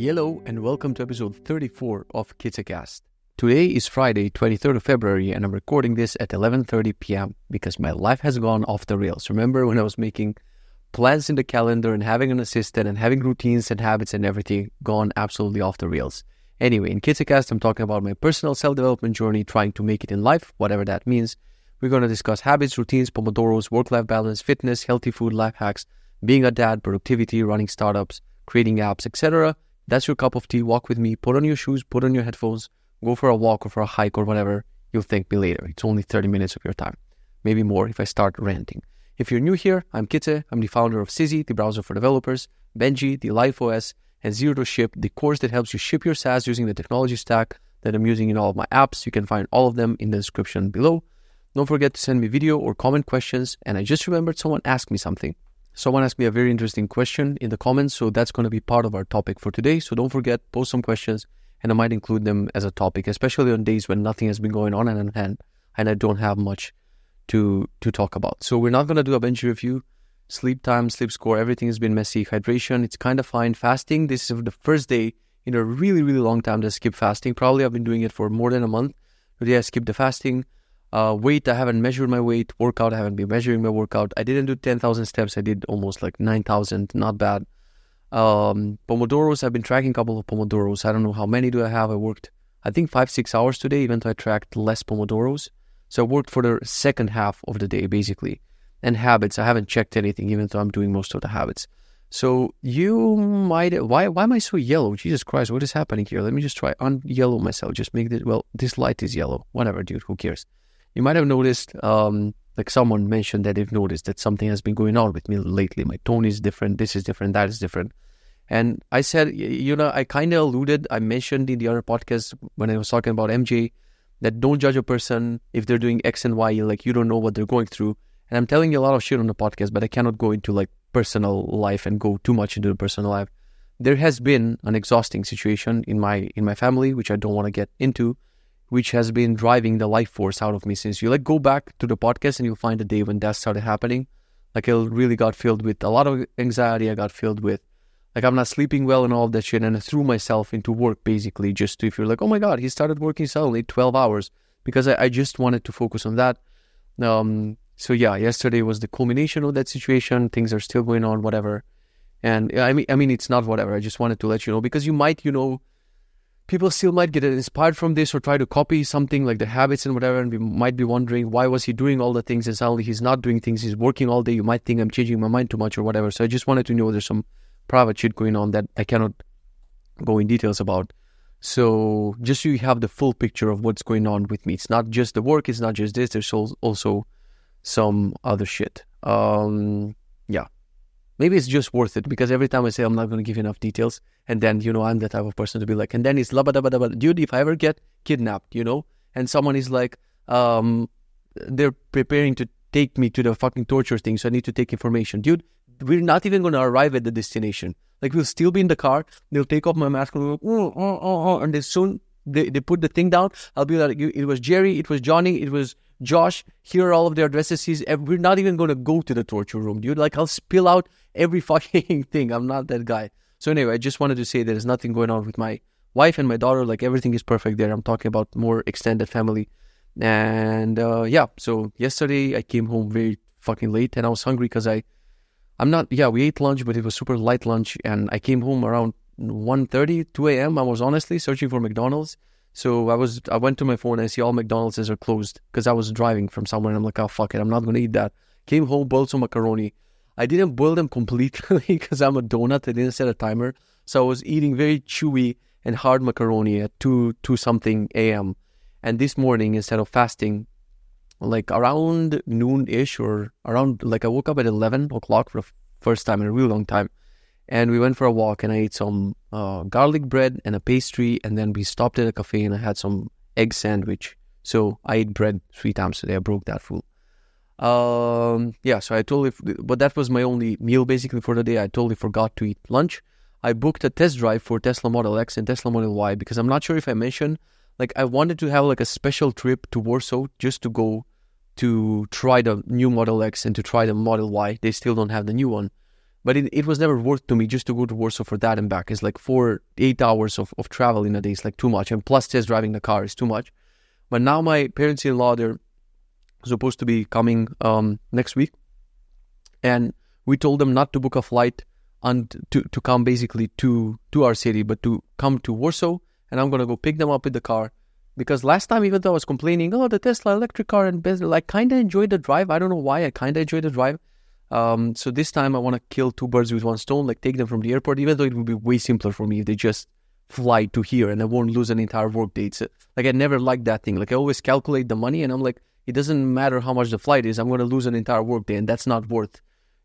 Hello and welcome to episode 34 of KitsaCast. Today is Friday, 23rd of February, and I'm recording this at 11:30 p.m. because my life has gone off the rails. Remember when I was making plans in the calendar and having an assistant and having routines and habits and everything gone absolutely off the rails. Anyway, in KitsaCast, I'm talking about my personal self-development journey, trying to make it in life, whatever that means. We're going to discuss habits, routines, pomodoros, work-life balance, fitness, healthy food, life hacks, being a dad, productivity, running startups, creating apps, etc. That's your cup of tea. Walk with me. Put on your shoes, put on your headphones, go for a walk or for a hike or whatever. You'll thank me later. It's only 30 minutes of your time, maybe more if I start ranting. If you're new here, I'm Kitze. I'm the founder of Sizzy, the browser for developers, Benji, the Life OS, and Zero to Ship, the course that helps you ship your SaaS using the technology stack that I'm using in all of my apps. You can find all of them in the description below. Don't forget to send me video or comment questions. And I just remembered someone asked me something. Someone asked me a very interesting question in the comments, so that's going to be part of our topic for today. So don't forget, post some questions, and I might include them as a topic, especially on days when nothing has been going on and and, and I don't have much to to talk about. So we're not going to do a Benji review. Sleep time, sleep score, everything has been messy. Hydration, it's kind of fine. Fasting, this is the first day in a really, really long time to skip fasting. Probably I've been doing it for more than a month. Today I skipped the fasting. Uh, weight, I haven't measured my weight. Workout, I haven't been measuring my workout. I didn't do 10,000 steps. I did almost like 9,000. Not bad. Um, Pomodoros, I've been tracking a couple of Pomodoros. I don't know how many do I have. I worked, I think, five, six hours today, even though I tracked less Pomodoros. So I worked for the second half of the day, basically. And habits, I haven't checked anything, even though I'm doing most of the habits. So you might, why, why am I so yellow? Jesus Christ, what is happening here? Let me just try un-yellow myself. Just make this, well, this light is yellow. Whatever, dude, who cares? You might have noticed, um, like someone mentioned that they've noticed that something has been going on with me lately. My tone is different. This is different. That is different. And I said, you know, I kind of alluded, I mentioned in the other podcast when I was talking about MJ that don't judge a person if they're doing X and Y, like you don't know what they're going through. And I'm telling you a lot of shit on the podcast, but I cannot go into like personal life and go too much into the personal life. There has been an exhausting situation in my in my family, which I don't want to get into, which has been driving the life force out of me since you like go back to the podcast and you'll find the day when that started happening. Like I really got filled with a lot of anxiety. I got filled with like I'm not sleeping well and all of that shit. And I threw myself into work basically just to, if you're like, oh my God, he started working suddenly 12 hours because I, I just wanted to focus on that. Um, so yeah, yesterday was the culmination of that situation. Things are still going on, whatever. And I mean, I mean, it's not whatever. I just wanted to let you know because you might, you know, people still might get inspired from this or try to copy something like the habits and whatever and we might be wondering why was he doing all the things and suddenly he's not doing things he's working all day. You might think i'm changing my mind too much or whatever. So i just wanted to know there's some private shit going on that i cannot go in details about. So just so you have the full picture of what's going on with me. It's not just the work it's not just this there's also some other shit. Um maybe it's just worth it because every time I say I'm not going to give enough details, and then you know I'm the type of person to be like, and then it's labadabadabad. Dude, if I ever get kidnapped, you know, and someone is like, um, they're preparing to take me to the fucking torture thing, so I need to take information, dude. We're not even going to arrive at the destination. Like we'll still be in the car. They'll take off my mask and, go, oh, oh, oh, and then soon they, they put the thing down. I'll be like, it was Jerry, it was Johnny, it was Josh, here are all of their addresses. He's, we're not even going to go to the torture room, dude. Like, I'll spill out every fucking thing. I'm not that guy. So, anyway, I just wanted to say there's nothing going on with my wife and my daughter. Like, everything is perfect there. I'm talking about more extended family. And uh, yeah, so yesterday I came home very fucking late and I was hungry because I, I'm not, yeah, we ate lunch, but it was super light lunch. And I came home around 1.30, 2 a.m. I was honestly searching for McDonald's so I was I went to my phone and I see all McDonald's are closed because I was driving from somewhere and I'm like, oh fuck it, I'm not gonna eat that. Came home, boiled some macaroni. I didn't boil them completely because I'm a donut. I didn't set a timer, so I was eating very chewy and hard macaroni at two two something a.m. And this morning, instead of fasting, like around noon ish or around like I woke up at eleven o'clock for the first time in a real long time and we went for a walk and I ate some uh, garlic bread and a pastry and then we stopped at a cafe and I had some egg sandwich. So I ate bread three times today. I broke that rule. Um, yeah, so I totally, but that was my only meal basically for the day. I totally forgot to eat lunch. I booked a test drive for Tesla Model X and Tesla Model Y because I'm not sure if I mentioned, like I wanted to have like a special trip to Warsaw just to go to try the new Model X and to try the Model Y. They still don't have the new one but it, it was never worth to me just to go to Warsaw for that and back. It's like four, eight hours of, of travel in a day. It's like too much. And plus just driving the car is too much. But now my parents-in-law, they're supposed to be coming um, next week. And we told them not to book a flight and to, to come basically to, to our city, but to come to Warsaw. And I'm going to go pick them up with the car. Because last time, even though I was complaining, oh, the Tesla electric car and business, like kind of enjoyed the drive. I don't know why I kind of enjoyed the drive. Um, so this time I want to kill two birds with one stone, like take them from the airport, even though it would be way simpler for me if they just fly to here and I won't lose an entire work day. It's, like I never liked that thing. Like I always calculate the money and I'm like, it doesn't matter how much the flight is. I'm going to lose an entire work day and that's not worth,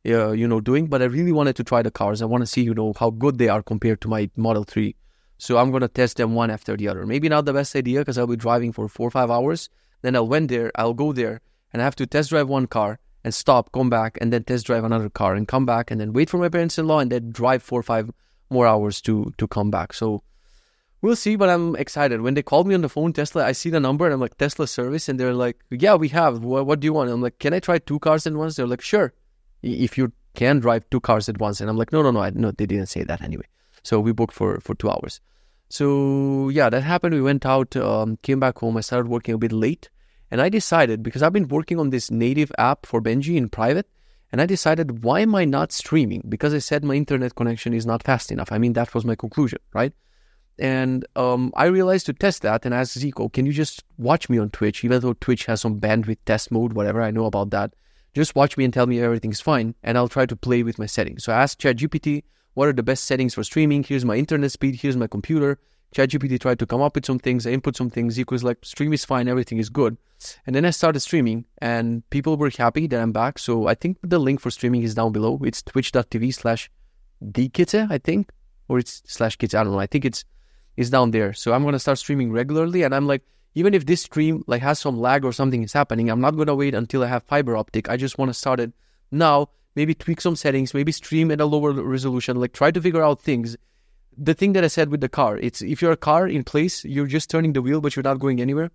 uh, you know, doing. But I really wanted to try the cars. I want to see, you know, how good they are compared to my Model 3. So I'm going to test them one after the other. Maybe not the best idea because I'll be driving for four or five hours. Then I'll went there, I'll go there and I have to test drive one car and stop, come back, and then test drive another car and come back and then wait for my parents-in-law and then drive four or five more hours to to come back. So we'll see, but I'm excited. When they called me on the phone, Tesla, I see the number and I'm like, Tesla service. And they're like, yeah, we have. What, what do you want? I'm like, can I try two cars at once? They're like, sure. If you can drive two cars at once. And I'm like, no, no, no. I, no, they didn't say that anyway. So we booked for, for two hours. So yeah, that happened. We went out, um, came back home. I started working a bit late. And I decided, because I've been working on this native app for Benji in private, and I decided, why am I not streaming? Because I said my internet connection is not fast enough. I mean, that was my conclusion, right? And um, I realized to test that and asked Zico, can you just watch me on Twitch, even though Twitch has some bandwidth test mode, whatever, I know about that. Just watch me and tell me everything's fine, and I'll try to play with my settings. So I asked ChatGPT, what are the best settings for streaming? Here's my internet speed, here's my computer. ChatGPT tried to come up with some things. I input some things. Zico like, stream is fine, everything is good. And then I started streaming, and people were happy that I'm back. So I think the link for streaming is down below. It's twitch.tv slash dkitze, I think, or it's slash kids. I don't know. I think it's it's down there. So I'm gonna start streaming regularly, and I'm like, even if this stream like has some lag or something is happening, I'm not gonna wait until I have fiber optic. I just want to start it now. Maybe tweak some settings. Maybe stream at a lower resolution. Like try to figure out things the thing that I said with the car, it's if you're a car in place, you're just turning the wheel, but you're not going anywhere.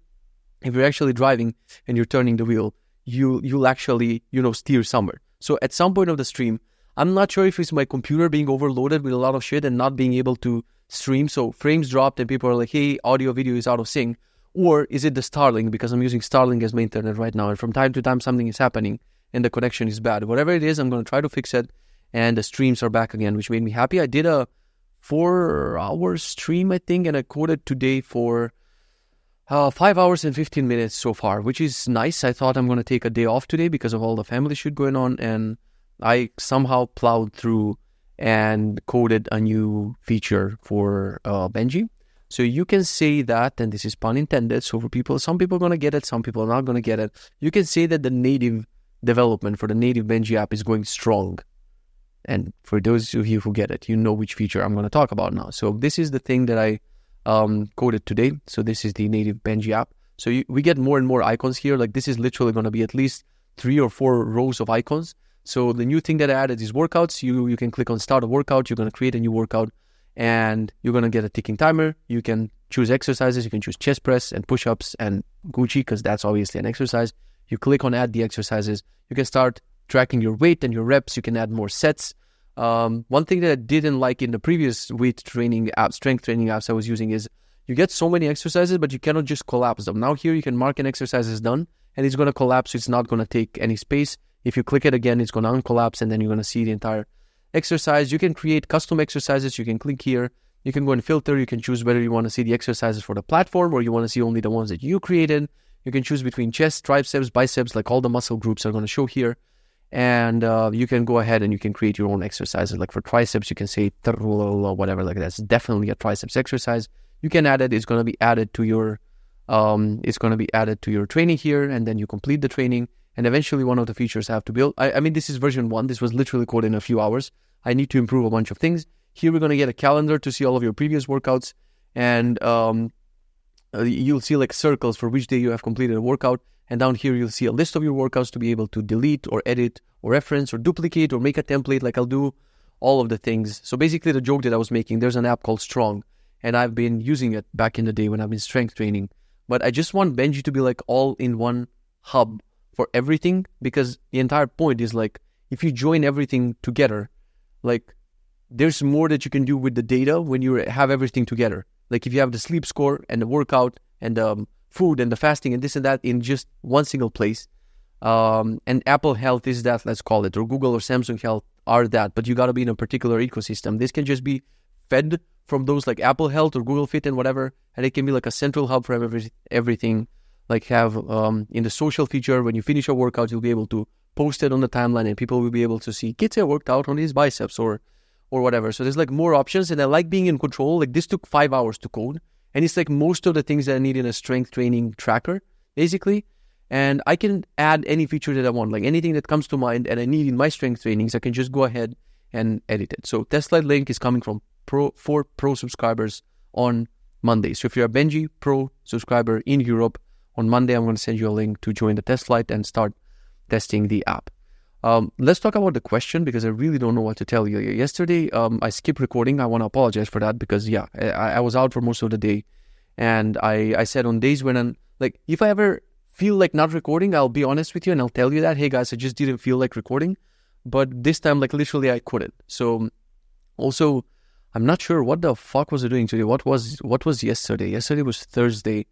If you're actually driving and you're turning the wheel, you you'll actually you know steer somewhere. So at some point of the stream, I'm not sure if it's my computer being overloaded with a lot of shit and not being able to stream. So frames dropped and people are like, "Hey, audio video is out of sync," or is it the Starlink because I'm using Starlink as my internet right now, and from time to time something is happening and the connection is bad. Whatever it is, I'm gonna try to fix it, and the streams are back again, which made me happy. I did a four hour stream, I think, and I coded today for uh, five hours and 15 minutes so far, which is nice. I thought I'm going to take a day off today because of all the family shit going on, and I somehow plowed through and coded a new feature for uh, Benji. So you can say that, and this is pun intended. So for people, some people are going to get it, some people are not going to get it. You can say that the native development for the native Benji app is going strong. And for those of you who get it, you know which feature I'm going to talk about now. So this is the thing that I um, coded today. So this is the native Benji app. So you, we get more and more icons here. Like this is literally going to be at least three or four rows of icons. So the new thing that I added is workouts. You you can click on start a workout. You're going to create a new workout, and you're going to get a ticking timer. You can choose exercises. You can choose chest press and push ups and Gucci because that's obviously an exercise. You click on add the exercises. You can start tracking your weight and your reps. You can add more sets. Um, one thing that I didn't like in the previous weight training app, strength training apps I was using is you get so many exercises, but you cannot just collapse them. Now here you can mark an exercise is done and it's going to collapse. So it's not going to take any space. If you click it again, it's going to uncollapse and then you're going to see the entire exercise. You can create custom exercises. You can click here. You can go and filter. You can choose whether you want to see the exercises for the platform or you want to see only the ones that you created. You can choose between chest, triceps, biceps, like all the muscle groups are going to show here and uh, you can go ahead and you can create your own exercises. Like for triceps, you can say whatever. Like that's definitely a triceps exercise. You can add it. It's going to be added to your um, it's going to be added to your training here, and then you complete the training. And eventually, one of the features I have to build. I, I mean, this is version one. This was literally coded in a few hours. I need to improve a bunch of things. Here, we're going to get a calendar to see all of your previous workouts, and um, uh, you'll see like circles for which day you have completed a workout and down here, you'll see a list of your workouts to be able to delete or edit or reference or duplicate or make a template like I'll do all of the things. So basically, the joke that I was making, there's an app called Strong, and I've been using it back in the day when I've been strength training. But I just want Benji to be like all in one hub for everything because the entire point is like if you join everything together, like there's more that you can do with the data when you have everything together. Like if you have the sleep score and the workout and the um, food and the fasting and this and that in just one single place. Um, and Apple Health is that, let's call it, or Google or Samsung Health are that, but you got to be in a particular ecosystem. This can just be fed from those like Apple Health or Google Fit and whatever, and it can be like a central hub for every, everything. Like have um, in the social feature when you finish a workout, you'll be able to post it on the timeline, and people will be able to see Kitze worked out on his biceps or or whatever. So there's like more options, and I like being in control. Like this took five hours to code, and it's like most of the things that I need in a strength training tracker, basically. And I can add any feature that I want, like anything that comes to mind and I need in my strength trainings, I can just go ahead and edit it. So slide link is coming from pro for pro subscribers on Monday. So if you're a Benji Pro subscriber in Europe, on Monday I'm going to send you a link to join the test flight and start testing the app. Um, let's talk about the question because I really don't know what to tell you. Yesterday, um, I skipped recording. I want to apologize for that because, yeah, I, I, was out for most of the day. And I, I said on days when I'm like, if I ever feel like not recording, I'll be honest with you and I'll tell you that, hey guys, I just didn't feel like recording. But this time, like, literally, I couldn't. So, also, I'm not sure what the fuck was I doing today. What was what was yesterday? Yesterday was Thursday,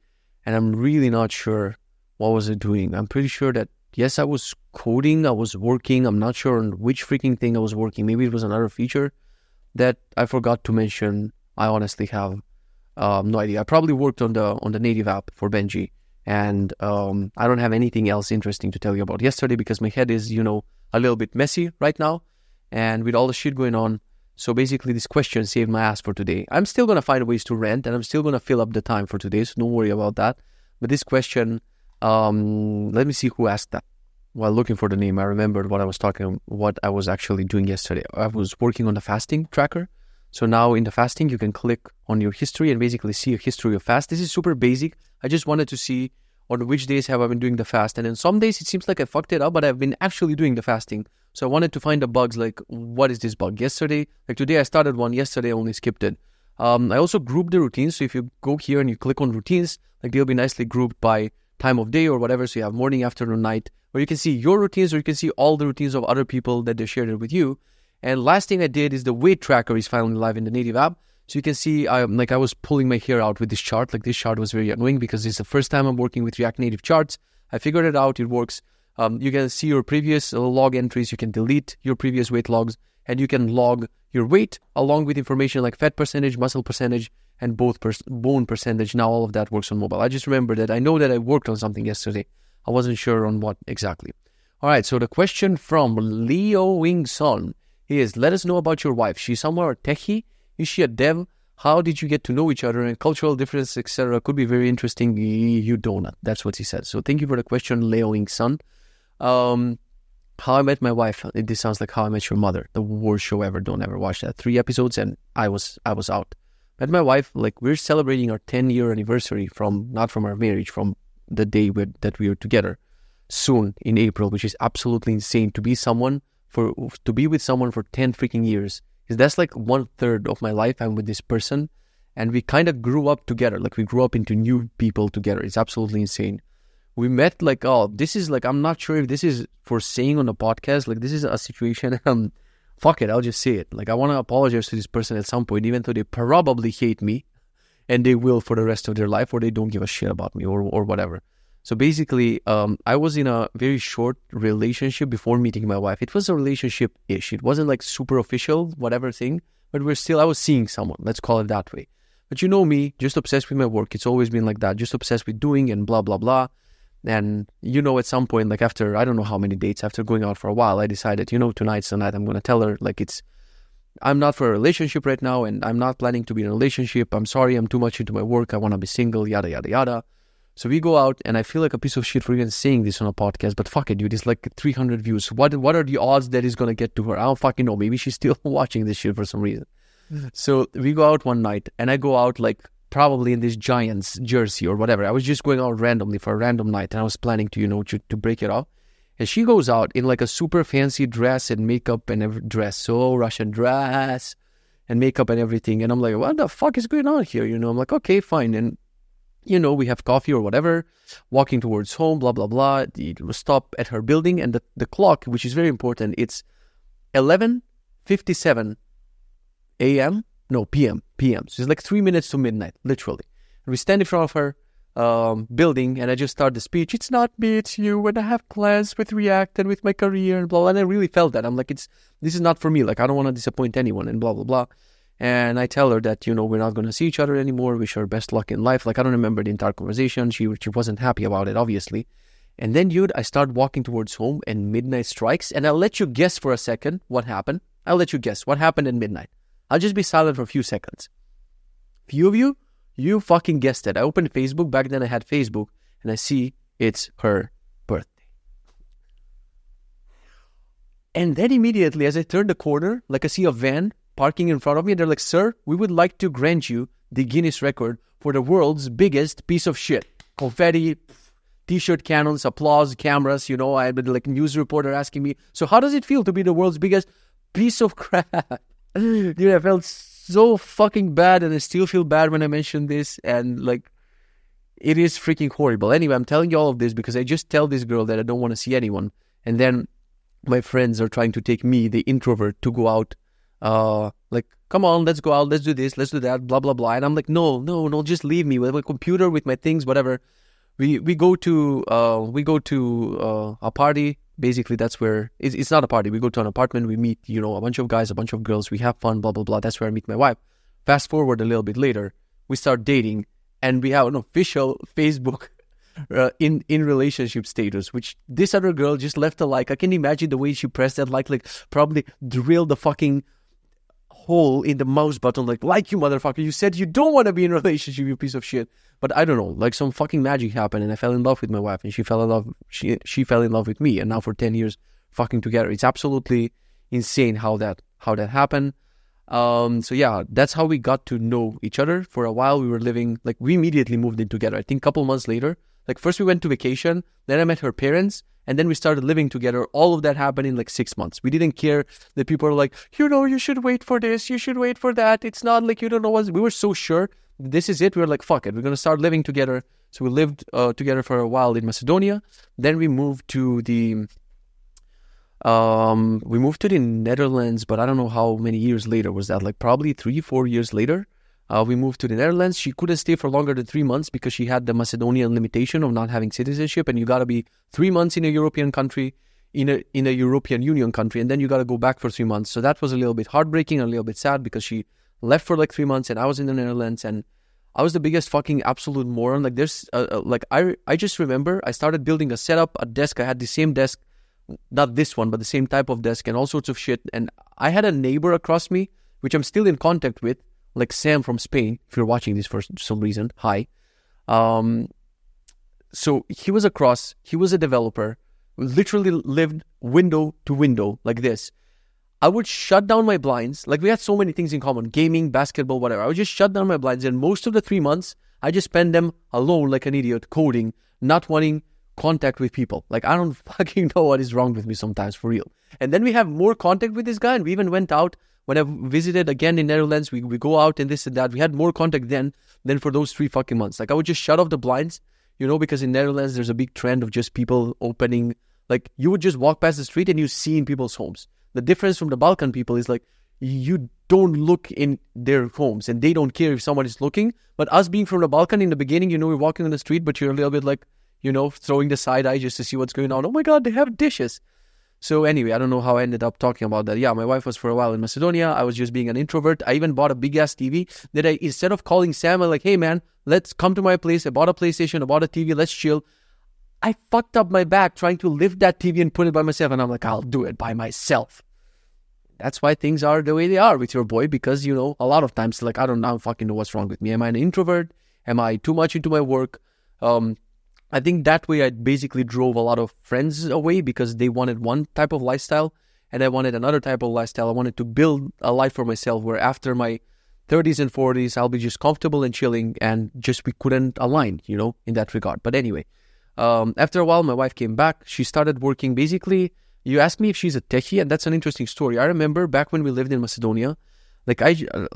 and I'm really not sure what was I doing. I'm pretty sure that yes, I was coding, I was working. I'm not sure on which freaking thing I was working. Maybe it was another feature that I forgot to mention. I honestly have um, no idea. I probably worked on the on the native app for Benji, and um, I don't have anything else interesting to tell you about yesterday because my head is, you know, a little bit messy right now, and with all the shit going on. So basically, this question saved my ass for today. I'm still gonna find ways to rent, and I'm still gonna fill up the time for today. So don't worry about that. But this question um, let me see who asked that. While looking for the name, I remembered what I was talking, what I was actually doing yesterday. I was working on the fasting tracker. So now in the fasting, you can click on your history and basically see a history of fast. This is super basic. I just wanted to see on which days have I been doing the fast. And in some days, it seems like I fucked it up, but I've been actually doing the fasting. So I wanted to find the bugs like, what is this bug? Yesterday, like today, I started one. Yesterday, I only skipped it. Um, I also grouped the routines. So if you go here and you click on routines, like they'll be nicely grouped by time of day or whatever. So you have morning, afternoon, night, where you can see your routines or you can see all the routines of other people that they shared it with you. And last thing I did is the weight tracker is finally live in the native app. So you can see, I, like I was pulling my hair out with this chart. Like this chart was very annoying because it's the first time I'm working with React Native charts. I figured it out. It works. Um, you can see your previous log entries. You can delete your previous weight logs, and you can log your weight along with information like fat percentage, muscle percentage, and both per- bone percentage. Now all of that works on mobile. I just remember that I know that I worked on something yesterday. I wasn't sure on what exactly. All right, so the question from Leo Wing Son is let us know about your wife. She's somewhere techie? Is she a dev? How did you get to know each other and cultural differences, etc. Could be very interesting. You donut. That's what he said. So thank you for the question, Leo Wing Son. Um, how I Met My Wife. This sounds like How I Met Your Mother, the worst show ever. Don't ever watch that. Three episodes and I was I was out met my wife like we're celebrating our 10 year anniversary from not from our marriage from the day that we were together soon in april which is absolutely insane. To be someone for to be with someone for 10 freaking years is that's like one third of my life i'm with this person. And we kind of grew up together. Like we grew up into new people together. It's absolutely insane. We met like oh this is like i'm not sure if this is for saying on a podcast like this is a situation um fuck it, I'll just say it. Like I want to apologize to this person at some point, even though they probably hate me, and they will for the rest of their life, or they don't give a shit about me, or or whatever. So basically, um, I was in a very short relationship before meeting my wife. It was a relationship ish. It wasn't like super official, whatever thing, but we're still. I was seeing someone. Let's call it that way. But you know me, just obsessed with my work. It's always been like that. Just obsessed with doing and blah blah blah. And you know, at some point, like after I don't know how many dates, after going out for a while, I decided, you know, tonight's the night I'm gonna tell her like it's I'm not for a relationship right now, and I'm not planning to be in a relationship. I'm sorry, I'm too much into my work. I want to be single, yada yada yada. So we go out, and I feel like a piece of shit for even saying this on a podcast. But fuck it, dude. It's like 300 views. What what are the odds that it's gonna get to her? I don't fucking know. Maybe she's still watching this shit for some reason. Mm-hmm. So we go out one night, and I go out like probably in this Giants jersey or whatever. I was just going out randomly for a random night and I was planning to, you know, to, to break it off. And she goes out in like a super fancy dress and makeup and every dress, so Russian dress and makeup and everything. And I'm like, what the fuck is going on here? You know, I'm like, okay, fine. And, you know, we have coffee or whatever, walking towards home, blah, blah, blah. Stop at her building and the, the clock, which is very important, it's 11 57 a.m. No, p.m. p.m. So it's like three minutes to midnight, literally. And we stand in front of her um, building, and I just start the speech. It's not me, it's you, and I have plans with React and with my career and blah. blah. And I really felt that. I'm like, it's this is not for me. Like I don't want to disappoint anyone and blah blah blah. And I tell her that you know we're not going to see each other anymore. Wish her best luck in life. Like I don't remember the entire conversation. She she wasn't happy about it, obviously. And then, dude, I start walking towards home, and midnight strikes. And I'll let you guess for a second what happened. I'll let you guess what happened at midnight. I'll just be silent for a few seconds. Few of you, you fucking guessed it. I opened Facebook. Back then I had Facebook and I see it's her birthday. And then immediately as I turn the corner, like I see a van parking in front of me and they're like, sir, we would like to grant you the Guinness record for the world's biggest piece of shit. Confetti, t-shirt cannons, applause, cameras, you know, I had like news reporter asking me, so how does it feel to be the world's biggest piece of crap? Dude, I felt so fucking bad, and I still feel bad when I mention this. And like, it is freaking horrible. Anyway, I'm telling you all of this because I just tell this girl that I don't want to see anyone, and then my friends are trying to take me, the introvert, to go out. Uh, like, come on, let's go out, let's do this, let's do that, blah blah blah. And I'm like, no, no, no, just leave me with my computer, with my things, whatever. We we go to uh we go to uh, a party basically that's where it's, it's not a party. We go to an apartment we meet you know a bunch of guys a bunch of girls we have fun blah blah blah. That's where i meet my wife. Fast forward a little bit later we start dating and we have an official facebook uh, in in relationship status which this other girl just left a like. I can imagine the way she pressed that like like probably drilled the fucking hole in the mouse button like like you motherfucker. You said you don't want to be in a relationship you piece of shit. But i don't know like some fucking magic happened and i fell in love with my wife and she fell in love she she fell in love with me. And now for 10 years fucking together. It's absolutely insane how that how that happened. Um so yeah that's how we got to know each other. For a while we were living like we immediately moved in together. I think a couple months later like first we went to vacation then i met her parents and then we started living together. All of that happened in like six months. We didn't care that people are like, you know, you should wait for this, you should wait for that. It's not like you don't know what. We were so sure this is it. We were like, fuck it, we're gonna start living together. So we lived uh, together for a while in Macedonia. Then we moved to the um we moved to the Netherlands, but I don't know how many years later was that. Like probably three, four years later. Uh, we moved to the Netherlands. She couldn't stay for longer than three months because she had the Macedonian limitation of not having citizenship, and you got to be three months in a European country, in a in a European Union country, and then you got to go back for three months. So that was a little bit heartbreaking, a little bit sad because she left for like three months, and I was in the Netherlands, and I was the biggest fucking absolute moron. Like there's uh, uh, like I I just remember I started building a setup, a desk. I had the same desk, not this one, but the same type of desk, and all sorts of shit. And I had a neighbor across me, which I'm still in contact with like Sam from Spain, if you're watching this for some reason, hi. Um, so he was across, he was a developer, literally lived window to window like this. I would shut down my blinds. Like we had so many things in common gaming, basketball, whatever. I would just shut down my blinds. And most of the three months, I just spend them alone like an idiot, coding, not wanting contact with people. Like I don't fucking know what is wrong with me sometimes for real. And then we have more contact with this guy, and we even went out when I visited again in Netherlands, we, we go out and this and that. We had more contact then than for those three fucking months. Like I would just shut off the blinds, you know, because in Netherlands there's a big trend of just people opening. Like you would just walk past the street and you see in people's homes. The difference from the Balkan people is like you don't look in their homes and they don't care if someone is looking. But us being from the Balkan in the beginning, you know, we're walking on the street, but you're a little bit like, you know, throwing the side eye just to see what's going on. Oh my God, they have dishes. So anyway, I don't know how I ended up talking about that. Yeah, my wife was for a while in Macedonia. I was just being an introvert. I even bought a big ass TV that I instead of calling Sam, I'm like, hey man, let's come to my place. I bought a PlayStation, I bought a TV, let's chill. I fucked up my back trying to lift that TV and put it by myself, and I'm like, I'll do it by myself. That's why things are the way they are with your boy, because you know, a lot of times, like I don't know fucking know what's wrong with me. Am I an introvert? Am I too much into my work? Um, I think that way I basically drove a lot of friends away because they wanted one type of lifestyle and I wanted another type of lifestyle. I wanted to build a life for myself where after my 30s and 40s, I'll be just comfortable and chilling and just we couldn't align, you know, in that regard. But anyway, um, after a while, my wife came back. She started working basically. You asked me if she's a techie, and that's an interesting story. I remember back when we lived in Macedonia, like I, uh,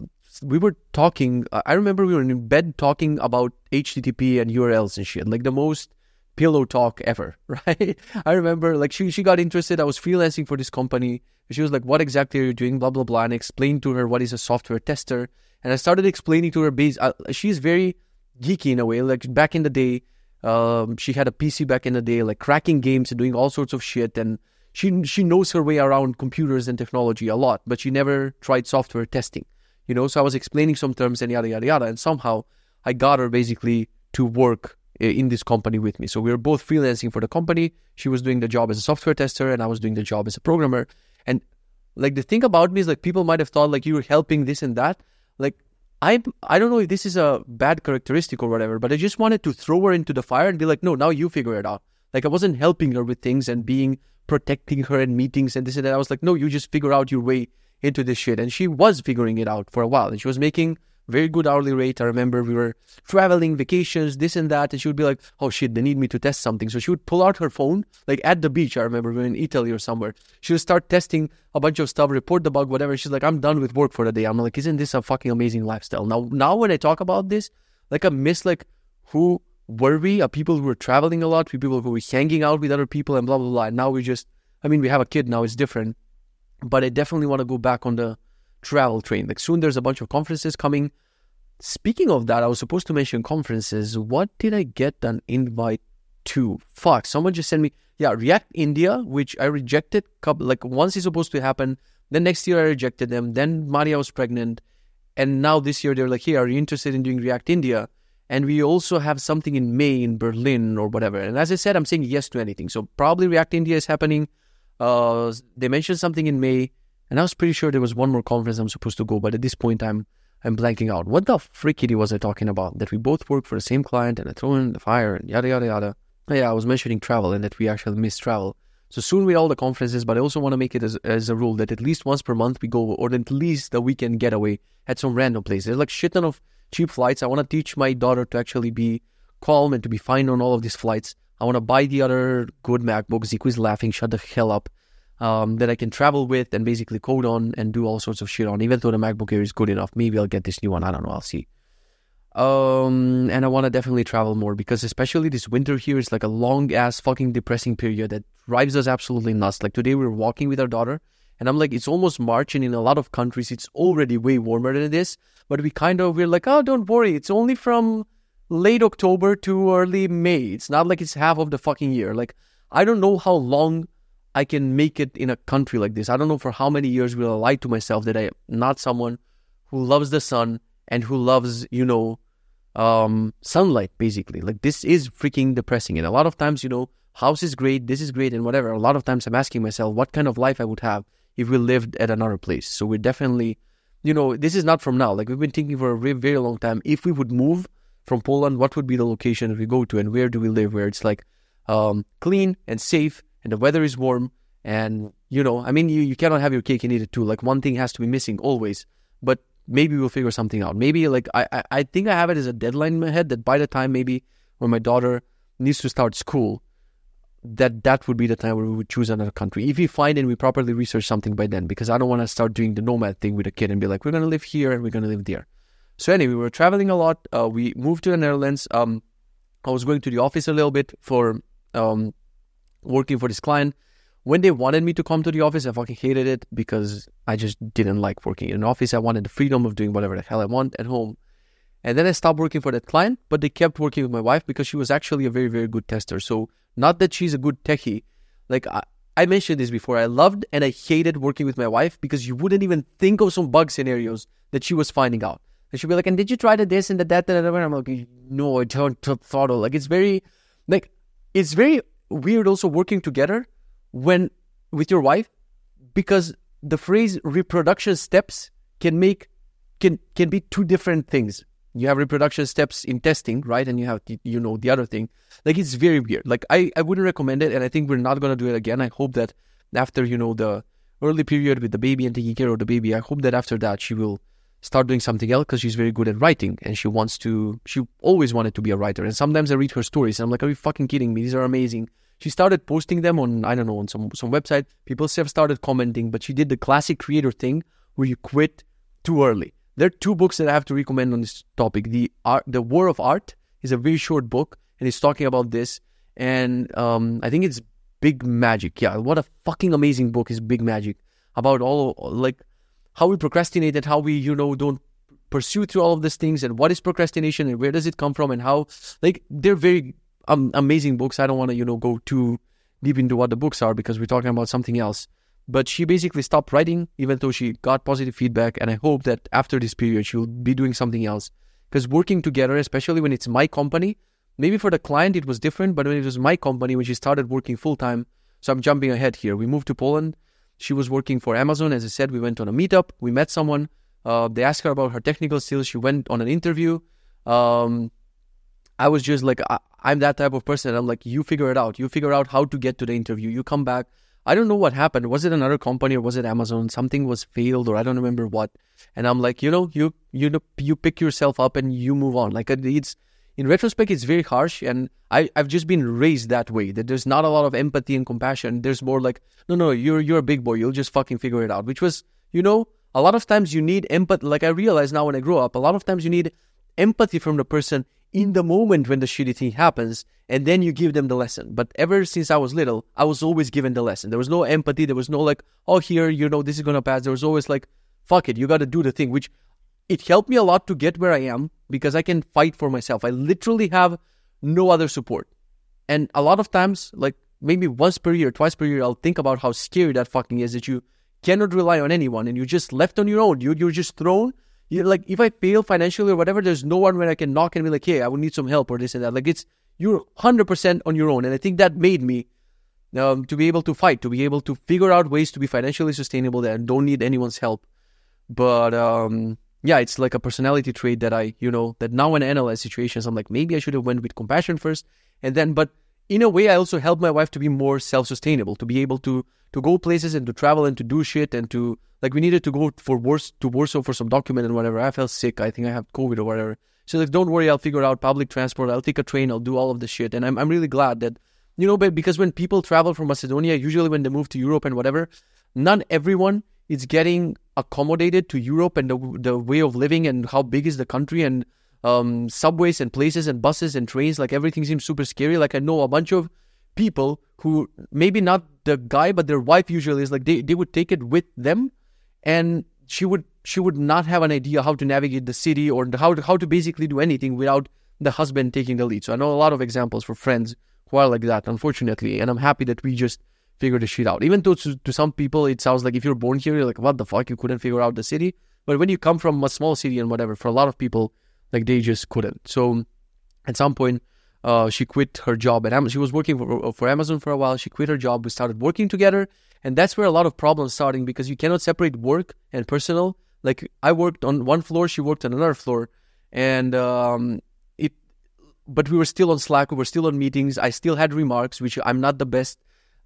we were talking. I remember we were in bed talking about HTTP and URLs and shit, like the most pillow talk ever, right? I remember like she she got interested. I was freelancing for this company. She was like, "What exactly are you doing?" Blah blah blah, and I explained to her what is a software tester. And I started explaining to her base. Uh, she's very geeky in a way. Like back in the day, um, she had a PC back in the day, like cracking games and doing all sorts of shit. And she she knows her way around computers and technology a lot, but she never tried software testing. You know, so I was explaining some terms and yada yada yada, and somehow I got her basically to work eh, in this company with me. So we were both freelancing for the company. She was doing the job as a software tester, and I was doing the job as a programmer. And like the thing about me is like people might have thought like you were helping this and that. Like I I don't know if this is a bad characteristic or whatever, but I just wanted to throw her into the fire and be like, no, now you figure it out. Like I wasn't helping her with things and being protecting her in meetings and this and that. I was like, no, you just figure out your way into this shit. And she was figuring it out for a while, and she was making very good hourly rate. I remember we were traveling, vacations, this and that, and she would be like, "Oh shit, they need me to test something." So she would pull out her phone, like at the beach. I remember we were in Italy or somewhere. She would start testing a bunch of stuff, report the bug, whatever. She's like, "I'm done with work for the day." I'm like, "Isn't this a fucking amazing lifestyle?" Now, now when I talk about this, like I miss like who were we? A people who were traveling a lot, people who were hanging out with other people, and blah blah blah. And now we just, I mean, we have a kid now; it's different. But I definitely want to go back on the travel train. Like soon there's a bunch of conferences coming. Speaking of that, I was supposed to mention conferences. What did I get an invite to? Fuck, someone just sent me. Yeah, React India, which I rejected. Couple like once it's supposed to happen. Then next year I rejected them. Then Maria was pregnant, and now this year they're like, "Hey, are you interested in doing React India?" And we also have something in May in Berlin or whatever. And as I said, I'm saying yes to anything. So probably React India is happening. Uh, they mentioned something in May. And I was pretty sure there was one more conference I'm supposed to go, but at this point I'm I'm blanking out. What the frickity was I talking about? That we both work for the same client and I throw in the fire and yada yada yada. Yeah, I was mentioning travel and that we actually miss travel. So soon with all the conferences, but I also want to make it as, as a rule that at least once per month we go, or at least the weekend getaway at some random place. There's like shit ton of cheap flights. I want to teach my daughter to actually be calm and to be fine on all of these flights. I want to buy the other good MacBook. Zico is laughing. Shut the hell up um, that I can travel with and basically code on and do all sorts of shit on. Even though the MacBook Air is good enough, maybe I'll get this new one. I don't know. I'll see. Um, and I want to definitely travel more because especially this winter here is like a long ass fucking depressing period that drives us absolutely nuts. Like today we were walking with our daughter and I'm like, it's almost March and in a lot of countries it's already way warmer than this. But we kind of, we're like, oh, don't worry. It's only from late October to early May. It's not like it's half of the fucking year. Like, I don't know how long I can make it in a country like this. I don't know for how many years will I lie to myself that I'm not someone who loves the sun and who loves, you know, um, sunlight, basically. Like, this is freaking depressing. And a lot of times, you know, house is great, this is great, and whatever. A lot of times I'm asking myself what kind of life I would have if we lived at another place. So we're definitely, you know, this is not from now. Like, we've been thinking for a very, very long time. If we would move from Poland, what would be the location we go to and where do we live where it's like um, clean and safe and the weather is warm and you know i mean you, you cannot have your cake and eat it too. Like one thing has to be missing always but maybe we'll figure something out. Maybe like I, I, I think i have it as a deadline in my head that by the time maybe when my daughter needs to start school that that would be the time where we would choose another country. If we find and we properly research something by then because i don't want to start doing the nomad thing with a kid and be like we're to live here and we're to live there so anyway we were traveling a lot uh, we moved to the netherlands um, i was going to the office a little bit for um, working for this client. When they wanted me to come to the office, I fucking hated it because I just didn't like working in an office. I wanted the freedom of doing whatever the hell I want at home. And then I stopped working for that client, but they kept working with my wife because she was actually a very, very good tester. So, not that she's a good techie. Like, I, I mentioned this before. I loved and I hated working with my wife because you wouldn't even think of some bug scenarios that she was finding out. And she'd be like, and did you try the this and the that and I'm like, no, I don't thought of like it's very like it's very weird also working together when with your wife because the phrase reproduction steps can make can can be two different things. You have reproduction steps in testing right? And you have you know the other thing. Like it's very weird. Like i i wouldn't recommend it and i think we're not to do it again. I hope that after you know the early period with the baby and taking care of the baby i hope that after that she will start doing something else because she's very good at writing and she wants to she always wanted to be a writer and sometimes i read her stories and i'm like are you fucking kidding me these are amazing she started posting them on I don't know on some some website. People have started commenting, but she did the classic creator thing where you quit too early. There are two books that I have to recommend on this topic. The art, the War of Art is a very short book, and it's talking about this. and um, I think it's Big Magic. Yeah, what a fucking amazing book is Big Magic about all like how we procrastinate and how we you know don't pursue through all of these things and what is procrastination and where does it come from and how like they're very um, amazing books. I don't want to you know go too deep into what the books are because we're talking about something else. But she basically stopped writing, even though she got positive feedback. And I hope that after this period, she'll be doing something else. Because working together, especially when it's my company, maybe for the client it was different, but when it was my company, when she started working full time, so I'm jumping ahead here. We moved to Poland. She was working for Amazon. As I said, we went on a meetup. We met someone. Uh, they asked her about her technical skills. She went on an interview. Um, I was just like, I, am that type of person. I'm like, you figure it out. You figure out how to get to the interview. You come back. I don't know what happened. Was it another company or was it Amazon? Something was failed or I don't remember what. And I'm like, you know, you you know, you pick yourself up and you move on. Like it's in retrospect, it's very harsh, and I I've just been raised that way. That there's not a lot of empathy and compassion. There's more like, no, no, you're you're a big boy. You'll just fucking figure it out. Which was, you know, a lot of times you need empathy. Like I realize now when I grow up, a lot of times you need empathy from the person in the moment when the shitty thing happens and then you give them the lesson but ever since i was little i was always given the lesson there was no empathy there was no like oh here you know this is gonna pass there was always like fuck it you gotta do the thing which it helped me a lot to get where i am because i can fight for myself. I literally have no other support. And a lot of times like maybe once per year twice per year i'll think about how scary that fucking is that you cannot rely on anyone and you're just left on your own. You, you're just thrown. You like if I fail financially or whatever, there's no one where I can knock and be like, hey, I would need some help or this and that. Like it's you're hundred percent on your own, and I think that made me um, to be able to fight, to be able to figure out ways to be financially sustainable that don't need anyone's help. But um, yeah, it's like a personality trait that I, you know, that now when I analyze situations, I'm like, maybe I should have went with compassion first, and then, but in a way, I also help my wife to be more self-sustainable, to be able to to go places and to travel and to do shit and to like we needed to go for Wars to Warsaw for some document and whatever. I felt sick. I think I have COVID or whatever. So like, don't worry, I'll figure out public transport. I'll take a train. I'll do all of the shit. And I'm I'm really glad that you know, but because when people travel from Macedonia, usually when they move to Europe and whatever, not everyone is getting accommodated to Europe and the the way of living and how big is the country and um, subways and places and buses and trains. Like everything seems super scary. Like I know a bunch of people who maybe not the guy, but their wife usually is like they, they would take it with them and she would she would not have an idea how to navigate the city or how to, how to basically do anything without the husband taking the lead. So I know a lot of examples for friends who are like that, unfortunately, and I'm happy that we just figured the shit out. Even though to, to some people it sounds like if you're born here, you're like, what the fuck, you couldn't figure out the city. But when you come from a small city and whatever, for a lot of people, like they just couldn't. So at some point, uh, she quit her job at Amazon. She was working for, for Amazon for a while. She quit her job. We started working together. And that's where a lot of problems starting because you cannot separate work and personal. Like I worked on one floor, she worked on another floor. And um, it, but we were still on Slack. We were still on meetings. I still had remarks, which I'm not the best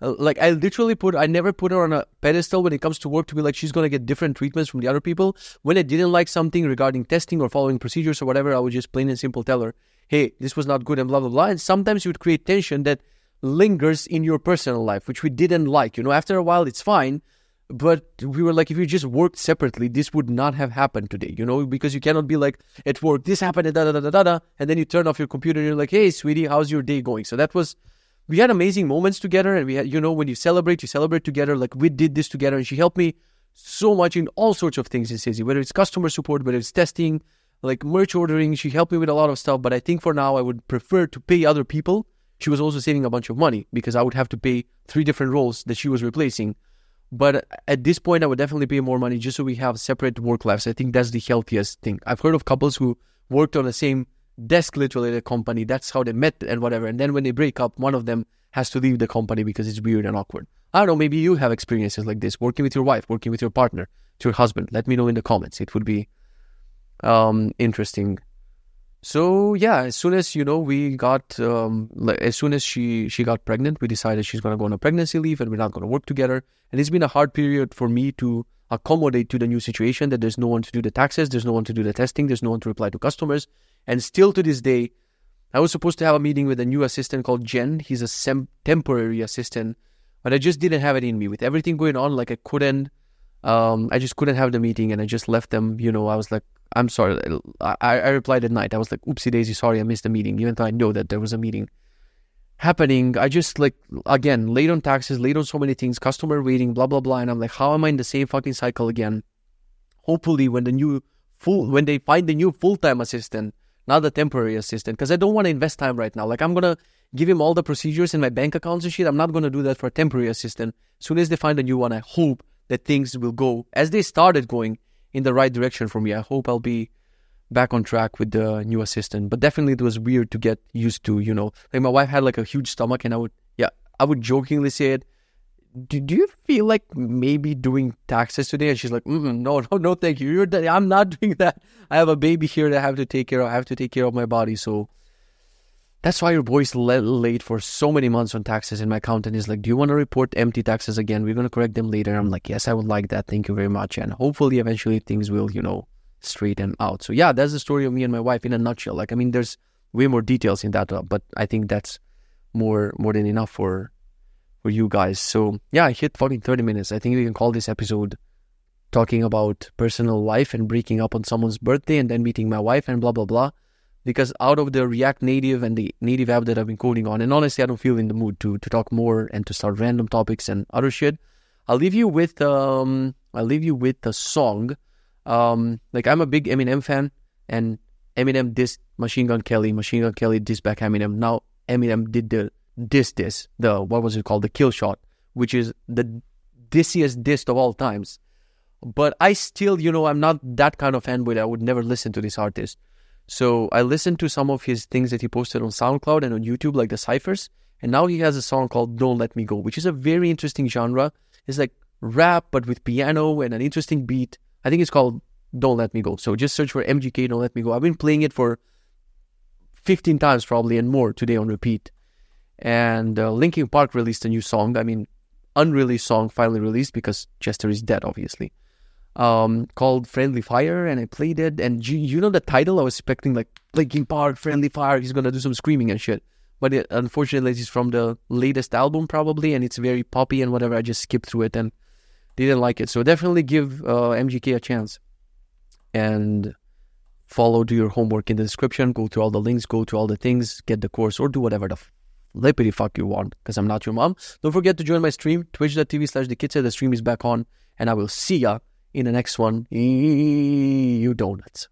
Uh, like I literally put, I never put her on a pedestal when it comes to work to be like she's gonna get different treatments from the other people. When I didn't like something regarding testing or following procedures or whatever, I would just plain and simple tell her, "Hey, this was not good," and blah blah blah. And sometimes you would create tension that lingers in your personal life, which we didn't like. You know, after a while, it's fine. But we were like, if you just worked separately, this would not have happened today, you know, because you cannot be like, at work, this happened, da da da da, da and then you turn off your computer and you're like, hey, sweetie, how's your day going? So that was we had amazing moments together and we had you know when you celebrate you celebrate together. Like we did this together and she helped me so much in all sorts of things in Sizzy, whether it's customer support whether it's testing like merch ordering. She helped me with a lot of stuff but i think for now i would prefer to pay other people. She was also saving a bunch of money because i would have to pay three different roles that she was replacing. But at this point i would definitely pay more money just so we have separate work lives. I think that's the healthiest thing. I've heard of couples who worked on the same desk literally the company. That's how they met and whatever. And then when they break up, one of them has to leave the company because it's weird and awkward. I don't know, maybe you have experiences like this, working with your wife, working with your partner, to your husband. Let me know in the comments. It would be um, interesting. So yeah, as soon as you know we got, um, as soon as she she got pregnant, we decided she's gonna go on a pregnancy leave and we're not gonna work together. And it's been a hard period for me to accommodate to the new situation that there's no one to do the taxes, there's no one to do the testing, there's no one to reply to customers. And still to this day, I was supposed to have a meeting with a new assistant called Jen. He's a sem- temporary assistant, but I just didn't have it in me. With everything going on, like I couldn't, um, I just couldn't have the meeting, and I just left them. You know, I was like, I'm sorry. I, I replied at night. I was like, oopsie daisy, sorry, I missed the meeting, even though I know that there was a meeting. happening. I just like again late on taxes, late on so many things, customer waiting, blah blah blah, and I'm like, how am I in the same fucking cycle again? Hopefully, when the new full when they find the new full time assistant, not the temporary assistant, because I don't want to invest time right now. Like I'm gonna give him all the procedures in my bank accounts and shit. I'm not gonna do that for a temporary assistant. As soon as they find a new one, I hope that things will go as they started going in the right direction for me. I hope I'll be back on track with the new assistant. But definitely it was weird to get used to, you know. Like my wife had like a huge stomach and I would yeah, I would jokingly say it. Do, you feel like maybe doing taxes today? And she's like, no, no, no, thank you. You're, I'm not doing that. I have a baby here that I have to take care of. I have to take care of my body. So that's why your boy's late for so many months on taxes. And my accountant is like, Do you want to report empty taxes again? We're going to correct them later. I'm like, Yes, I would like that. Thank you very much. And hopefully, eventually, things will, you know, straighten out. So, yeah, that's the story of me and my wife in a nutshell. Like, I mean, there's way more details in that, uh, but I think that's more more than enough for for you guys. So yeah, I hit fucking 30 minutes. I think we can call this episode talking about personal life and breaking up on someone's birthday and then meeting my wife and blah blah blah. Because out of the React Native and the native app that I've been coding on, and honestly, I don't feel in the mood to to talk more and to start random topics and other shit. I'll leave you with um I'll leave you with a song. Um like I'm a big Eminem fan and Eminem dissed Machine Gun Kelly, Machine Gun Kelly dissed back Eminem. Now Eminem did the diss this, the what was it called, the kill shot, which is the dissiest diss of all times. But I still, you know, I'm not that kind of fanboy. I would never listen to this artist. So I listened to some of his things that he posted on SoundCloud and on YouTube, like the ciphers. And now he has a song called Don't Let Me Go, which is a very interesting genre. It's like rap, but with piano and an interesting beat. I think it's called Don't Let Me Go. So just search for MGK Don't Let Me Go. I've been playing it for 15 times probably and more today on repeat. And uh, Linkin Park released a new song. I mean, unreleased song finally released because Chester is dead, obviously. Um, called Friendly Fire, and I played it. And you, you know the title? I was expecting like Linkin Park, Friendly Fire. He's gonna do some screaming and shit. But it, unfortunately, it's from the latest album probably, and it's very poppy and whatever. I just skipped through it and didn't like it. So definitely give uh, MGK a chance. And follow, do your homework in the description, go to all the links, go to all the things, get the course, or do whatever the lippity fuck you want because I'm not your mom. Don't forget to join my stream, twitch.tv slash the kids. The stream is back on, and I will see ya in the next one. You donuts.